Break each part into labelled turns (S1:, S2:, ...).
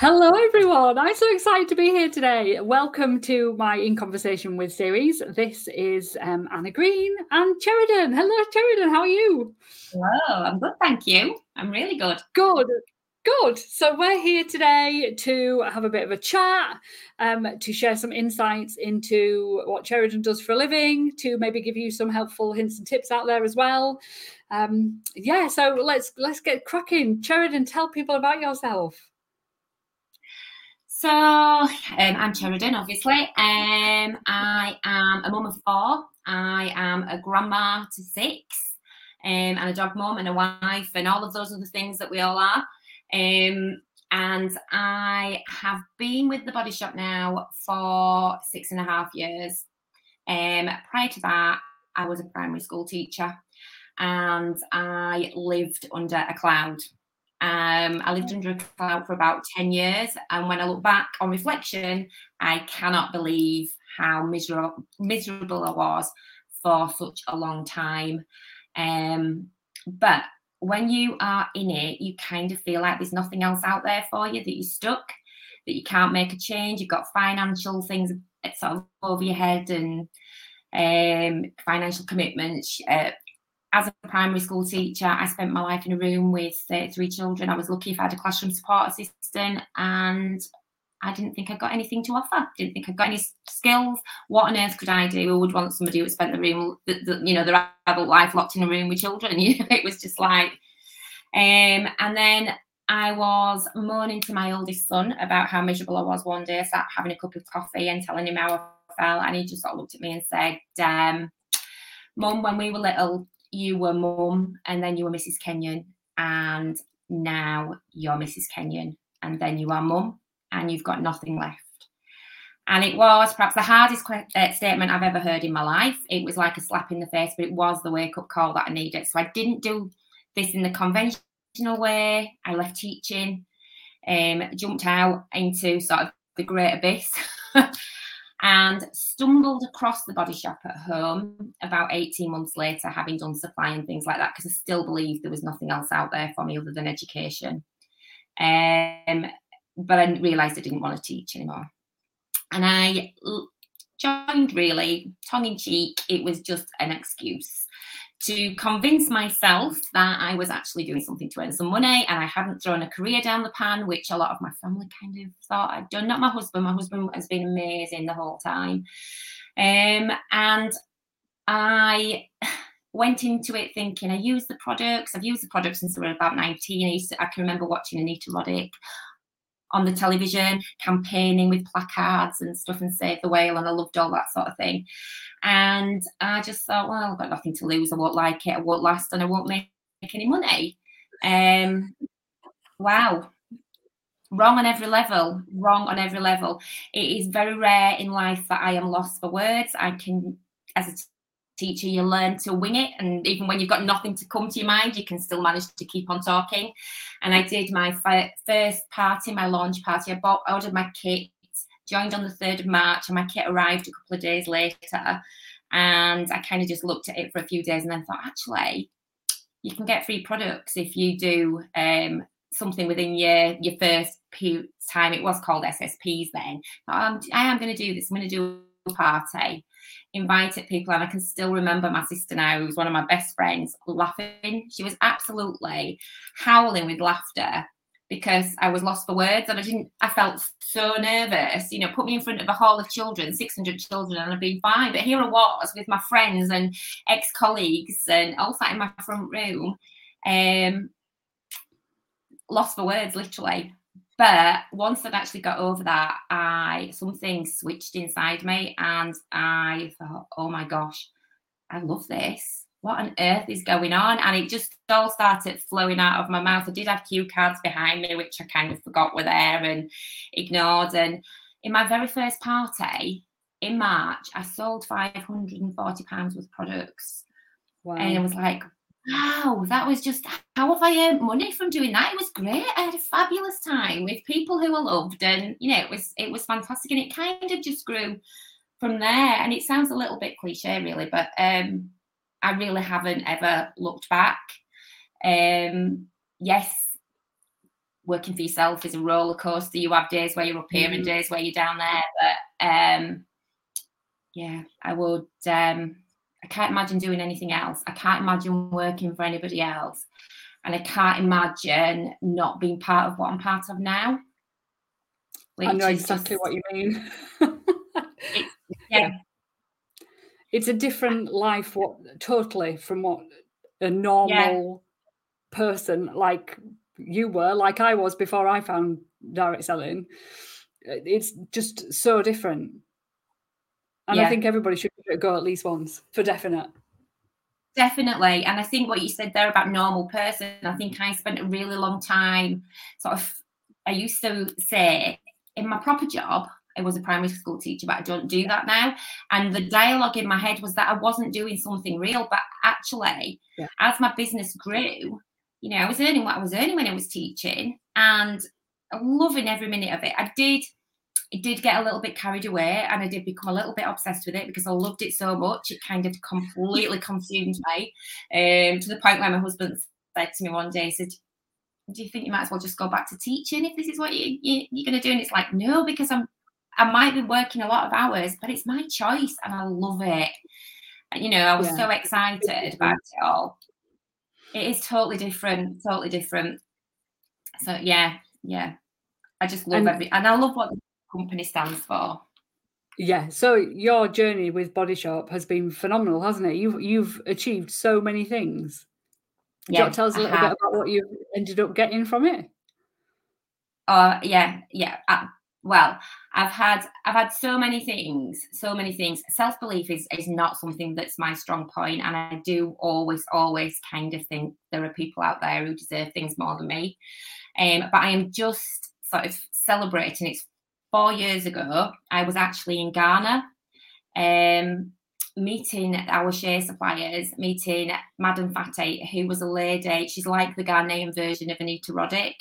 S1: Hello, everyone. I'm so excited to be here today. Welcome to my In Conversation with series. This is um, Anna Green and Cheradon. Hello, Cheradon. How are you?
S2: Hello, I'm good. Thank you. I'm really good.
S1: Good. Good. So we're here today to have a bit of a chat, um, to share some insights into what Cheradon does for a living, to maybe give you some helpful hints and tips out there as well. Um, yeah. So let's let's get cracking. Cheradon, tell people about yourself.
S2: So um, I'm Cheradon, obviously. Um, I am a mum of four. I am a grandma to six, um, and a dog mum and a wife, and all of those other things that we all are. Um, and I have been with the Body Shop now for six and a half years. Um, prior to that, I was a primary school teacher, and I lived under a cloud. Um, I lived under a cloud for about 10 years. And when I look back on reflection, I cannot believe how miserable, miserable I was for such a long time. Um, but when you are in it, you kind of feel like there's nothing else out there for you, that you're stuck, that you can't make a change. You've got financial things sort of over your head and um, financial commitments, uh, as a primary school teacher, I spent my life in a room with uh, three children. I was lucky if I had a classroom support assistant, and I didn't think I got anything to offer. Didn't think I got any skills. What on earth could I do? I would want somebody who spent the room, the, the, you know, their adult life locked in a room with children. You know, it was just like, um, and then I was moaning to my oldest son about how miserable I was one day, I sat having a cup of coffee and telling him how I felt, and he just sort of looked at me and said, "Damn, Mum, when we were little, you were mum and then you were Mrs. Kenyon and now you're Mrs. Kenyon and then you are mum and you've got nothing left. And it was perhaps the hardest uh, statement I've ever heard in my life. It was like a slap in the face, but it was the wake up call that I needed. So I didn't do this in the conventional way. I left teaching, um, jumped out into sort of the great abyss. and stumbled across the body shop at home about 18 months later, having done supply and things like that, because I still believed there was nothing else out there for me other than education. Um, but I realised I didn't want to teach anymore. And I joined really tongue in cheek, it was just an excuse to convince myself that I was actually doing something to earn some money and I hadn't thrown a career down the pan, which a lot of my family kind of thought I'd done. Not my husband, my husband has been amazing the whole time. Um, and I went into it thinking I use the products, I've used the products since I was about 19. I, to, I can remember watching Anita Roddick on the television, campaigning with placards and stuff and save the whale, and I loved all that sort of thing. And I just thought, well, I've got nothing to lose. I won't like it. I won't last, and I won't make any money. Um, wow, wrong on every level. Wrong on every level. It is very rare in life that I am lost for words. I can, as a teacher, you learn to wing it. And even when you've got nothing to come to your mind, you can still manage to keep on talking. And I did my first party, my launch party. I bought, ordered my kit, joined on the 3rd of March, and my kit arrived a couple of days later. And I kind of just looked at it for a few days and then thought, actually, you can get free products if you do um, something within your your first time. It was called SSPs then. Um, I am going to do this. I'm going to do a party invited people, and I can still remember my sister now, who was one of my best friends, laughing. She was absolutely howling with laughter because I was lost for words and I didn't, I felt so nervous. You know, put me in front of a hall of children, 600 children, and I'd been fine. But here I was with my friends and ex colleagues and all sat in my front room, um, lost for words, literally. But once I'd actually got over that, I something switched inside me, and I thought, "Oh my gosh, I love this! What on earth is going on?" And it just all started flowing out of my mouth. I did have cue cards behind me, which I kind of forgot were there and ignored. And in my very first party in March, I sold five hundred and forty pounds worth of products, wow. and I was like, wow, that was just how have I earned money from doing that? It was great. I had a fabulous time with people who I loved, and you know, it was it was fantastic, and it kind of just grew from there. And it sounds a little bit cliche, really, but um, I really haven't ever looked back. Um, yes, working for yourself is a roller coaster. You have days where you're up here mm. and days where you're down there. But um, yeah, I would. Um, I can't imagine doing anything else. I can't imagine working for anybody else, and I can't imagine not being part of what I'm part of now.
S1: I know exactly just, what you mean.
S2: it, yeah.
S1: It's a different life, what totally from what a normal yeah. person like you were, like I was before I found direct selling. It's just so different. And yeah. I think everybody should go at least once for definite.
S2: Definitely. And I think what you said there about normal person, I think I spent a really long time sort of, I used to say in my proper job, I was a primary school teacher, but I don't do that now. And the dialogue in my head was that I wasn't doing something real, but actually, yeah. as my business grew, you know, I was earning what I was earning when I was teaching and loving every minute of it. I did it did get a little bit carried away and I did become a little bit obsessed with it because I loved it so much. It kind of completely consumed me um, to the point where my husband said to me one day, he said, do you think you might as well just go back to teaching if this is what you, you, you're going to do? And it's like, no, because I'm, I might be working a lot of hours, but it's my choice and I love it. And, you know, I was yeah. so excited about it all. It is totally different, totally different. So yeah, yeah. I just love and, every, and I love what the company stands for.
S1: Yeah. So your journey with Body Shop has been phenomenal, hasn't it? You've you've achieved so many things. Yeah, you tell us a little bit about what you ended up getting from it?
S2: Uh yeah, yeah. Uh, well, I've had I've had so many things, so many things. Self belief is is not something that's my strong point, and I do always always kind of think there are people out there who deserve things more than me. Um, but I am just sort of celebrating. It's four years ago. I was actually in Ghana. Um, meeting our share suppliers, meeting Madam Fatty, who was a lady. She's like the Ghanaian version of Anita Roddick.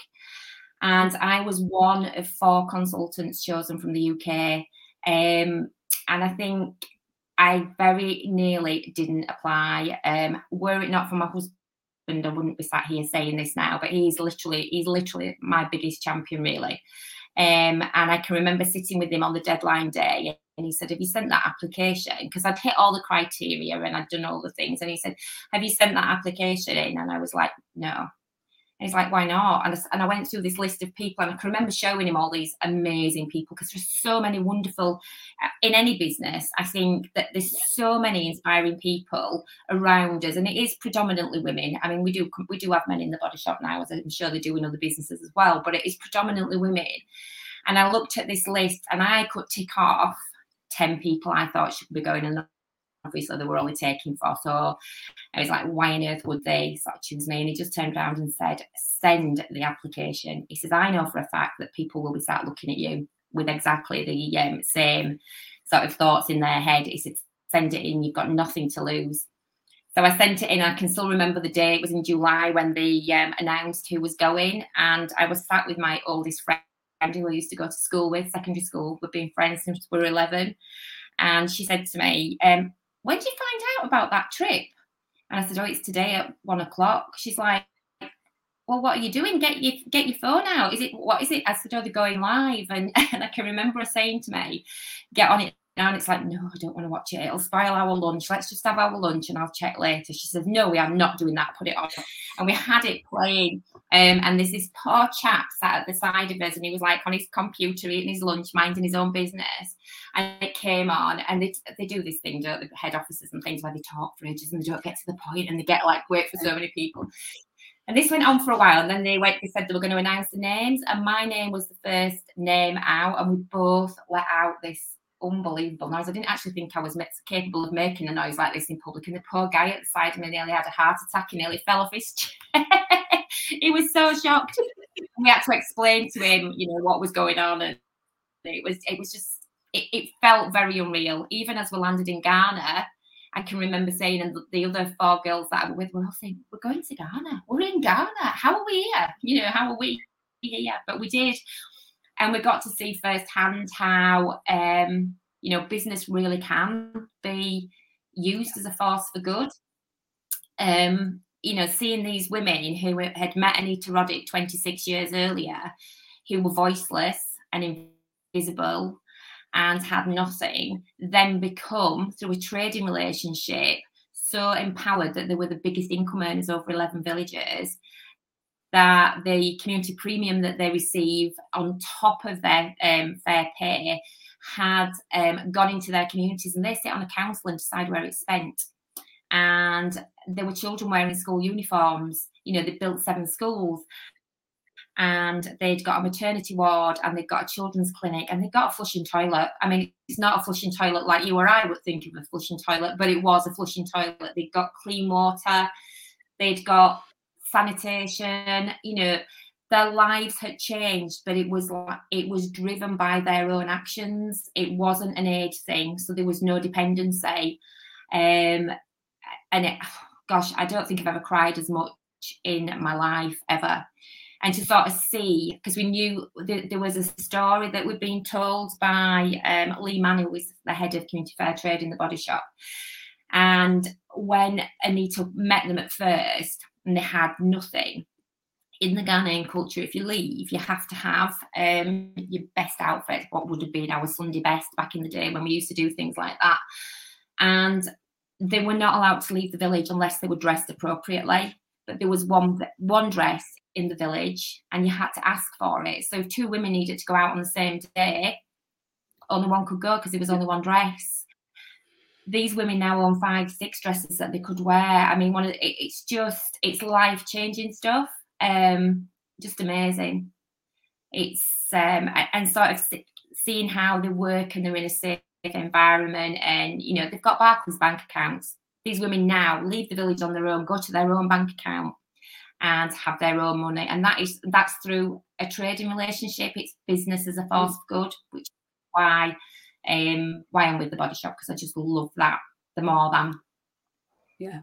S2: And I was one of four consultants chosen from the UK. Um, and I think I very nearly didn't apply. Um, were it not for my husband, I wouldn't be sat here saying this now, but he's literally, he's literally my biggest champion, really. Um, and I can remember sitting with him on the deadline day and he said, Have you sent that application? Because I'd hit all the criteria and I'd done all the things. And he said, Have you sent that application in? And I was like, No. And he's like, why not? And I, and I went through this list of people, and I can remember showing him all these amazing people because there's so many wonderful uh, in any business. I think that there's so many inspiring people around us, and it is predominantly women. I mean, we do we do have men in the body shop now, as I'm sure they do in other businesses as well, but it is predominantly women. And I looked at this list, and I could tick off ten people I thought should be going, and obviously they were only taking for. So I was like, why on earth would they sort of choose me? And he just turned around and said, send the application. He says, I know for a fact that people will be start looking at you with exactly the um, same sort of thoughts in their head. He said, send it in, you've got nothing to lose. So I sent it in. I can still remember the day. It was in July when they um, announced who was going. And I was sat with my oldest friend who I used to go to school with, secondary school. We've been friends since we were 11. And she said to me, um, when did you find out about that trip? And I said, oh, it's today at one o'clock. She's like, well, what are you doing? Get your get your phone out. Is it what is it? I said, oh, they're going live. And, and I can remember her saying to me, get on it now. And it's like, no, I don't want to watch it. It'll spoil our lunch. Let's just have our lunch and I'll check later. She says, no, we are not doing that. Put it on. And we had it playing. Um, and there's this poor chap sat at the side of us and he was like on his computer eating his lunch, minding his own business and it came on and they, they do this thing don't they head offices and things where they talk for ages and they don't get to the point and they get like wait for so many people and this went on for a while and then they went they said they were going to announce the names and my name was the first name out and we both let out this unbelievable noise. I didn't actually think I was capable of making a noise like this in public. And the poor guy at the side of me nearly had a heart attack. He nearly fell off his chair. he was so shocked. we had to explain to him, you know, what was going on, and it was it was just it, it, felt very unreal. Even as we landed in Ghana, I can remember saying, and the other four girls that I was with were all saying, We're going to Ghana. We're in Ghana. How are we here? You know, how are we here? But we did. And we got to see firsthand how, um, you know, business really can be used as a force for good. Um, you know, seeing these women who had met Anita Roddick 26 years earlier, who were voiceless and invisible and had nothing, then become through a trading relationship so empowered that they were the biggest income earners over 11 villages that the community premium that they receive on top of their um, fair pay had um, gone into their communities and they sit on a council and decide where it's spent. And there were children wearing school uniforms. You know, they built seven schools and they'd got a maternity ward and they'd got a children's clinic and they'd got a flushing toilet. I mean, it's not a flushing toilet like you or I would think of a flushing toilet, but it was a flushing toilet. They'd got clean water, they'd got sanitation, you know, their lives had changed, but it was like it was driven by their own actions. It wasn't an age thing, so there was no dependency. Um, and it, gosh, I don't think I've ever cried as much in my life ever. And to sort of see, because we knew that there was a story that we'd been told by um, Lee Mann, who was the head of community fair trade in the body shop. And when Anita met them at first, and they had nothing, in the Ghanaian culture, if you leave, you have to have um, your best outfit, what would have been our Sunday best back in the day when we used to do things like that. And they were not allowed to leave the village unless they were dressed appropriately. But there was one one dress in the village, and you had to ask for it. So if two women needed to go out on the same day, only one could go because it was only one dress. These women now own five, six dresses that they could wear. I mean, one of the, it's just it's life changing stuff. Um, just amazing. It's um, and sort of seeing how they work and they're in a safe environment and you know they've got Barclays bank accounts. These women now leave the village on their own, go to their own bank account and have their own money. And that is that's through a trading relationship. It's business as a force of good, which is why um why I'm with the body shop because I just love that the more than
S1: yeah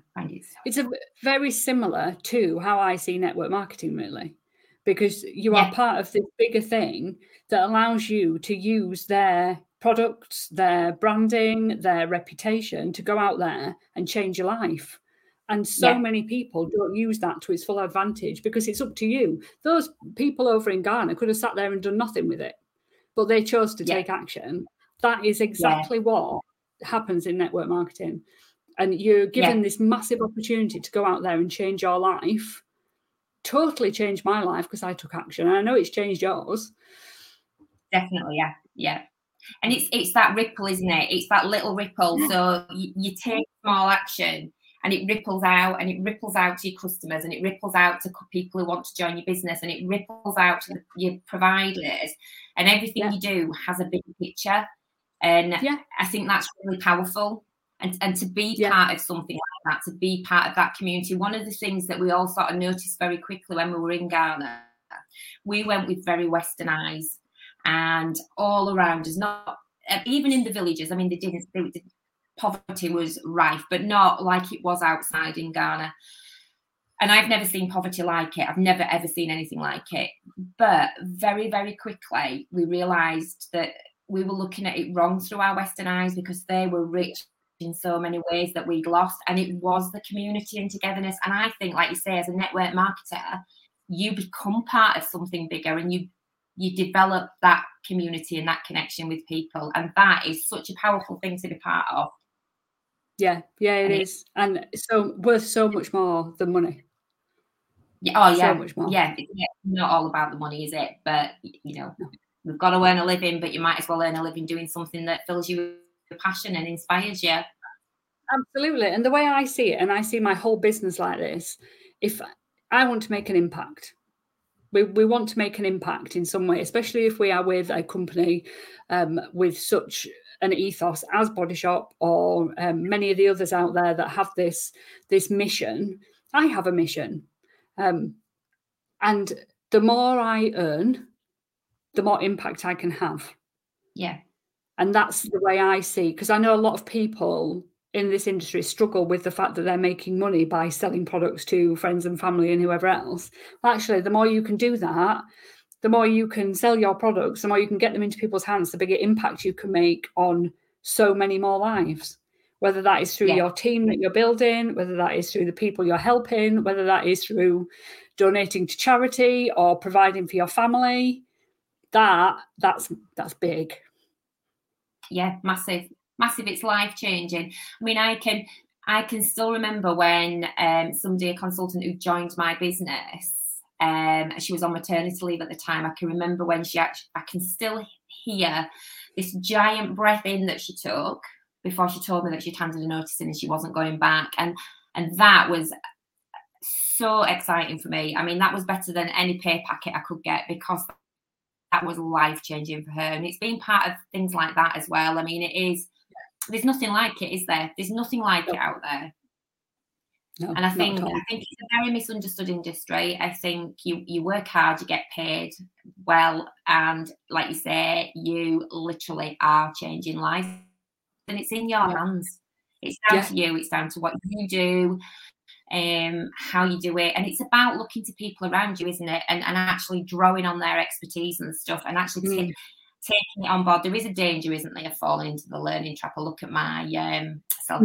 S1: it's a very similar to how i see network marketing really because you yeah. are part of this bigger thing that allows you to use their products, their branding, their reputation to go out there and change your life. And so yeah. many people don't use that to its full advantage because it's up to you. Those people over in Ghana could have sat there and done nothing with it, but they chose to yeah. take action. That is exactly yeah. what happens in network marketing. And you're given this massive opportunity to go out there and change your life. Totally changed my life because I took action. And I know it's changed yours.
S2: Definitely, yeah. Yeah and it's it's that ripple isn't it it's that little ripple so you, you, take small action and it ripples out and it ripples out to your customers and it ripples out to people who want to join your business and it ripples out to your providers and everything yeah. you do has a big picture and yeah. i think that's really powerful and, and to be yeah. part of something like that to be part of that community one of the things that we all sort of noticed very quickly when we were in ghana we went with very western eyes and all around us, not uh, even in the villages. I mean, they didn't. They, poverty was rife, but not like it was outside in Ghana. And I've never seen poverty like it. I've never ever seen anything like it. But very, very quickly, we realised that we were looking at it wrong through our Western eyes because they were rich in so many ways that we'd lost. And it was the community and togetherness. And I think, like you say, as a network marketer, you become part of something bigger and you you develop that community and that connection with people and that is such a powerful thing to be part of
S1: yeah yeah it and is. And so worth so much more than money.
S2: Yeah oh yeah. so much more. Yeah it's not all about the money is it? But you know we've got to earn a living but you might as well earn a living doing something that fills you with passion and inspires you.
S1: Absolutely. And the way i see it and i see my whole business like this if i want to make an impact we, we want to make an impact in some way, especially if we are with a company um, with such an ethos as Body Shop or um, many of the others out there that have this this mission. I have a mission, um, and the more I earn, the more impact I can have.
S2: Yeah,
S1: and that's the way I see. Because I know a lot of people in this industry struggle with the fact that they're making money by selling products to friends and family and whoever else. Well, actually, the more you can do that, the more you can sell your products, the more you can get them into people's hands, the bigger impact you can make on so many more lives. whether that is through yeah. your team that you're building, whether that is through the people you're helping, whether that is through donating to charity or providing for your family. That that's that's big.
S2: Yeah, massive, massive. It's life changing. I mean, I can I can still remember when um, somebody, a consultant who joined my business, um, she was on maternity leave at the time. I can remember when she actually, I can still hear this giant breath in that she took before she told me that she'd handed a notice in and she wasn't going back. And and that was so exciting for me. I mean, that was better than any pay packet I could get because that was life changing for her. And it's been part of things like that as well. I mean, it is, there's nothing like it, is there? There's nothing like it out there. No, and I think I think it's a very misunderstood industry. I think you you work hard, you get paid well, and like you say, you literally are changing lives, and it's in your yeah. hands. It's down yeah. to you. It's down to what you do, um, how you do it, and it's about looking to people around you, isn't it? And and actually drawing on their expertise and stuff, and actually mm. t- taking it on board. There is a danger, isn't there, of falling into the learning trap. I look at my um, self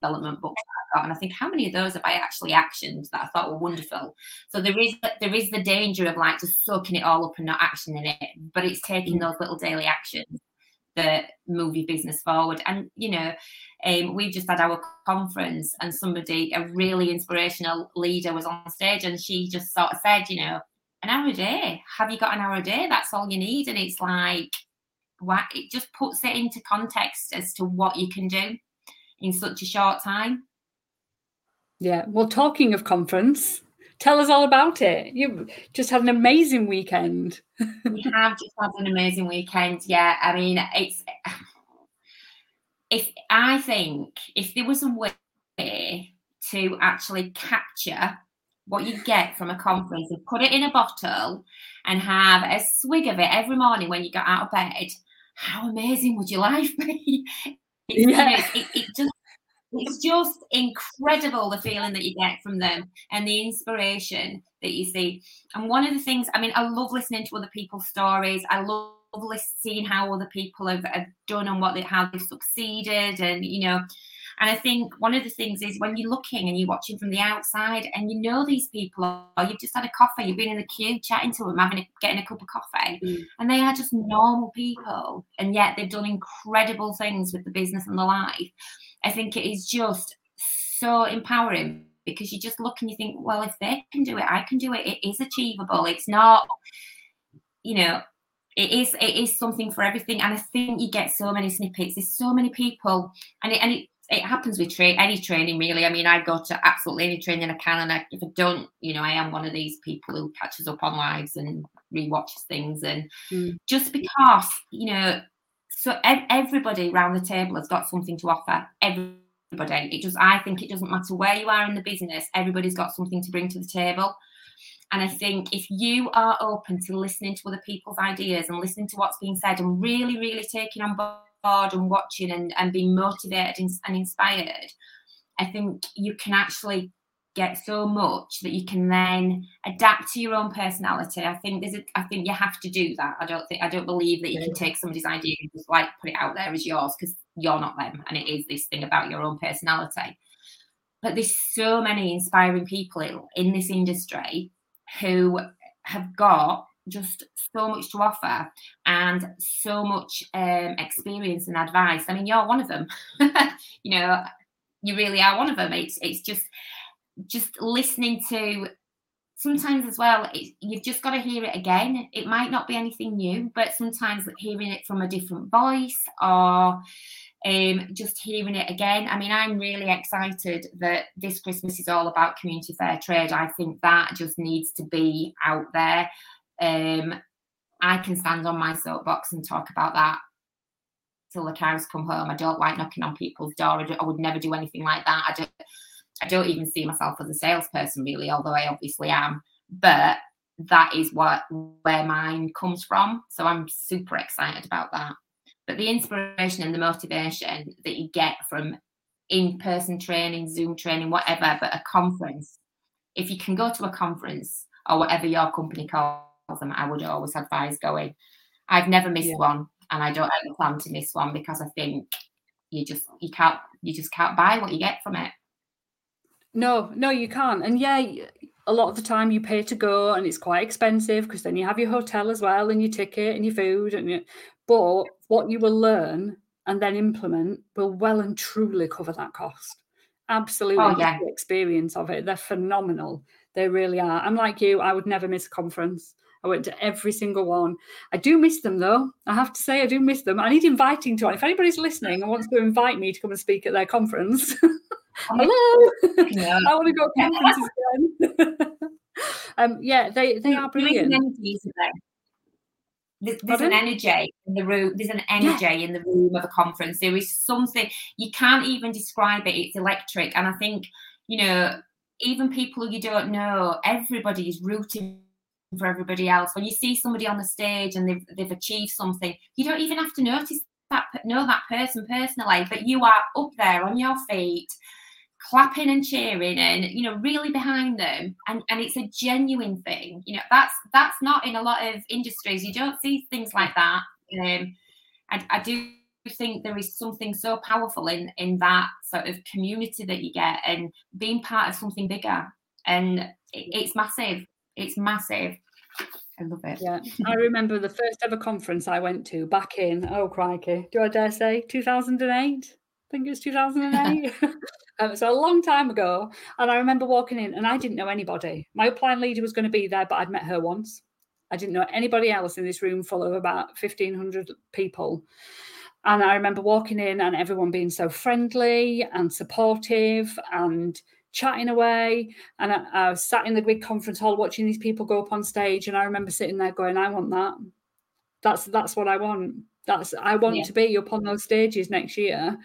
S2: development books got, and I think how many of those have I actually actioned that I thought were wonderful. So there is there is the danger of like just soaking it all up and not actioning it, but it's taking mm. those little daily actions that move your business forward. And you know, um, we've just had our conference, and somebody, a really inspirational leader, was on stage, and she just sort of said, you know, an hour a day. Have you got an hour a day? That's all you need. And it's like, what? It just puts it into context as to what you can do in such a short time.
S1: Yeah. Well, talking of conference, tell us all about it. You just had an amazing weekend.
S2: we have just had an amazing weekend. Yeah. I mean, it's if I think if there was a way to actually capture what you get from a conference and put it in a bottle and have a swig of it every morning when you get out of bed, how amazing would your life be? It's, yeah. You know, it, it just it's just incredible the feeling that you get from them and the inspiration that you see. And one of the things, I mean, I love listening to other people's stories. I love seeing how other people have, have done and what they how they've succeeded, and you know. And I think one of the things is when you're looking and you're watching from the outside and you know these people, or you've just had a coffee, you've been in the queue chatting to them, having a, getting a cup of coffee, mm. and they are just normal people, and yet they've done incredible things with the business and the life. I think it is just so empowering because you just look and you think, well, if they can do it, I can do it. It is achievable. It's not, you know, it is it is something for everything. And I think you get so many snippets. There's so many people, and it and it it happens with tra- any training really. I mean, I go to absolutely any training I can, and I, if I don't, you know, I am one of these people who catches up on lives and rewatches things, and mm. just because you know so everybody around the table has got something to offer. Everybody. It just I think it doesn't matter where you are in the business, everybody's got something to bring to the table. And I think if you are open to listening to other people's ideas and listening to what's being said and really, really taking on board and watching and, and being motivated and inspired, I think you can actually get so much that you can then adapt to your own personality. I think there's a, I think you have to do that. I don't think I don't believe that you can take somebody's idea and just like put it out there as yours because you're not them. And it is this thing about your own personality. But there's so many inspiring people in this industry who have got just so much to offer and so much um, experience and advice. I mean, you're one of them. you know, you really are one of them. It's it's just just listening to sometimes as well it, you've just got to hear it again it might not be anything new but sometimes hearing it from a different voice or um, just hearing it again i mean i'm really excited that this christmas is all about community fair trade i think that just needs to be out there um, i can stand on my soapbox and talk about that till the cows come home i don't like knocking on people's door I, I would never do anything like that i don't I don't even see myself as a salesperson really, although I obviously am. But that is what where mine comes from. So I'm super excited about that. But the inspiration and the motivation that you get from in-person training, Zoom training, whatever, but a conference. If you can go to a conference or whatever your company calls them, I would always advise going. I've never missed yeah. one, and I don't ever plan to miss one because I think you just you can't you just can't buy what you get from it.
S1: No, no, you can't. And yeah, a lot of the time you pay to go and it's quite expensive because then you have your hotel as well and your ticket and your food and your, but what you will learn and then implement will well and truly cover that cost. Absolutely.
S2: Oh, yeah.
S1: The experience of it. They're phenomenal. They really are. I'm like you, I would never miss a conference. I went to every single one. I do miss them though. I have to say, I do miss them. I need inviting to one. If anybody's listening and wants to invite me to come and speak at their conference, hello. Yeah. I want to go to conferences again. um, yeah, they they are brilliant.
S2: There's, there's an energy in the room. There's an energy yeah. in the room of a conference. There is something you can't even describe it. It's electric, and I think you know even people you don't know, everybody is rooting for everybody else. When you see somebody on the stage and they've, they've achieved something, you don't even have to notice that know that person personally, but you are up there on your feet, clapping and cheering, and you know really behind them, and and it's a genuine thing. You know that's that's not in a lot of industries. You don't see things like that. Um, I, I do think there is something so powerful in in that sort of community that you get and being part of something bigger and it, it's massive it's massive I love it.
S1: Yeah, I remember the first ever conference I went to back in, oh crikey, do I dare say 2008? I think it was 2008. um, so a long time ago. And I remember walking in and I didn't know anybody. My upline leader was going to be there, but I'd met her once. I didn't know anybody else in this room full of about 1,500 people. And I remember walking in and everyone being so friendly and supportive and chatting away. And I, I was sat in the big conference hall watching these people go up on stage. And I remember sitting there going, I want that. That's that's what I want. That's I want yeah. to be up on those stages next year.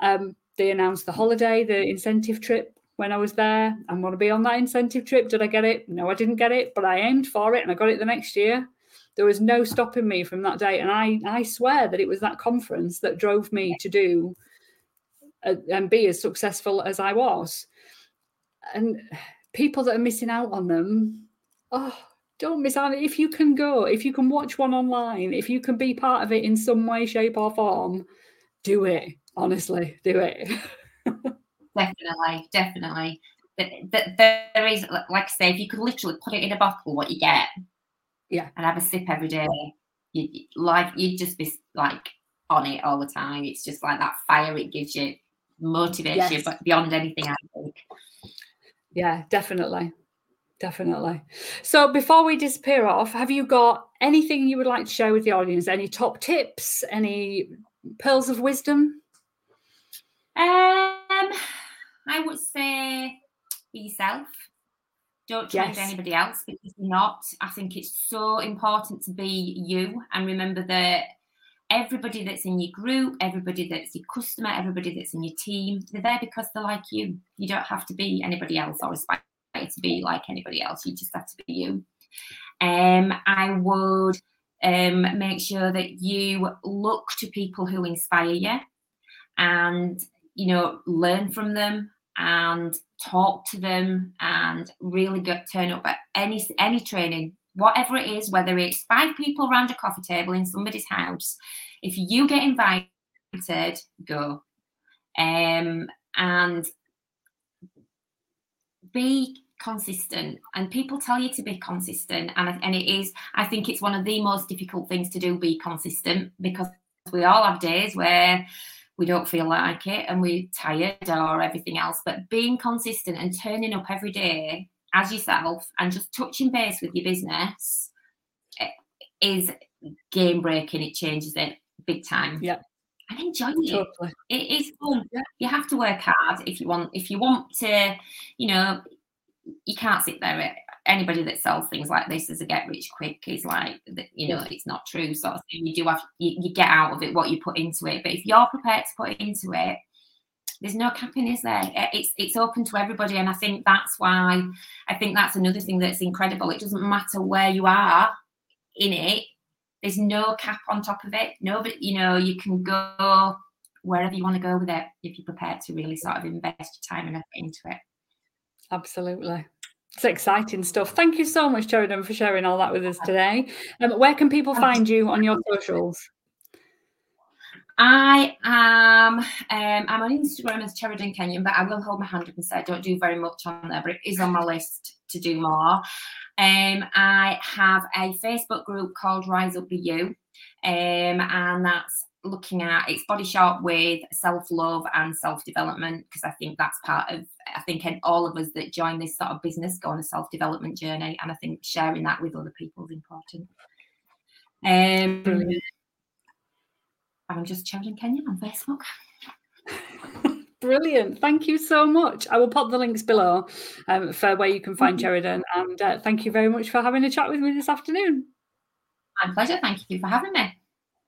S1: Um, they announced the holiday, the incentive trip when I was there. I want to be on that incentive trip. Did I get it? No, I didn't get it, but I aimed for it and I got it the next year there was no stopping me from that day and i i swear that it was that conference that drove me to do uh, and be as successful as i was and people that are missing out on them oh don't miss out if you can go if you can watch one online if you can be part of it in some way shape or form do it. Honestly do it.
S2: Definitely definitely. But there is like i say if you could literally put it in a bottle what you get.
S1: Yeah.
S2: And have a sip every day. You, life you'd just be like on it all the time. It's just like that fire it gives you motivates yes. you but beyond anything think
S1: yeah definitely. Definitely. So before we disappear off have you got anything you would like to share with the audience? Any top tips? Any pearls of wisdom?
S2: Um i would say be yourself. Don't change yes. anybody else because you're not. I think it's so important to be you and remember that everybody that's in your group, everybody that's your customer, everybody that's in your team, they're there because they're like you. You don't have to be anybody else or aspire to be like anybody else. You just have to be you. Um, I would um, make sure that you look to people who inspire you and you know learn from them and talk to them and really get turn up at any any training whatever it is whether it's five people around a coffee table in somebody's house if you get invited go um, and be consistent and people tell you to be consistent and, and it is i think it's one of the most difficult things to do be consistent because we all have days where we don't feel like it and we're tired or everything else. But being consistent and turning up every day as yourself and just touching base with your business eh, is game breaking. It changes it big time.
S1: Yeah.
S2: And enjoy it. Totally. It is fun. You have to work hard if you want. If you want to, you know, you can't sit there anybody that sells things like this as a get rich quick is like you know it's not true sort of thing you do have you, you, get out of it what you put into it but if you're prepared to put into it there's no capping is there it's it's open to everybody and i think that's why i think that's another thing that's incredible it doesn't matter where you are in it there's no cap on top of it no but you know you can go wherever you want to go with it if you're prepared to really sort of invest your time and effort into it
S1: absolutely it's exciting stuff. Thank you so much, Cheradon, for sharing all that with us today. Um, where can people find you on your socials?
S2: I am. Um, I'm on Instagram as Cheradon Kenyon, but I will hold my hand up and say I don't do very much on there, but it is on my list to do more. Um, I have a Facebook group called Rise Up Be You, um, and that's looking at it's body shop with self love and self development because I think that's part of I think all of us that join this sort of business go on a self development journey, and I think sharing that with other people is important. Um, Brilliant. I'm just Cheradon Kenyon on Facebook.
S1: Brilliant. Thank you so much. I will pop the links below um, for where you can find Cheradon. And uh, thank you very much for having a chat with me this afternoon.
S2: My pleasure. Thank you for having me.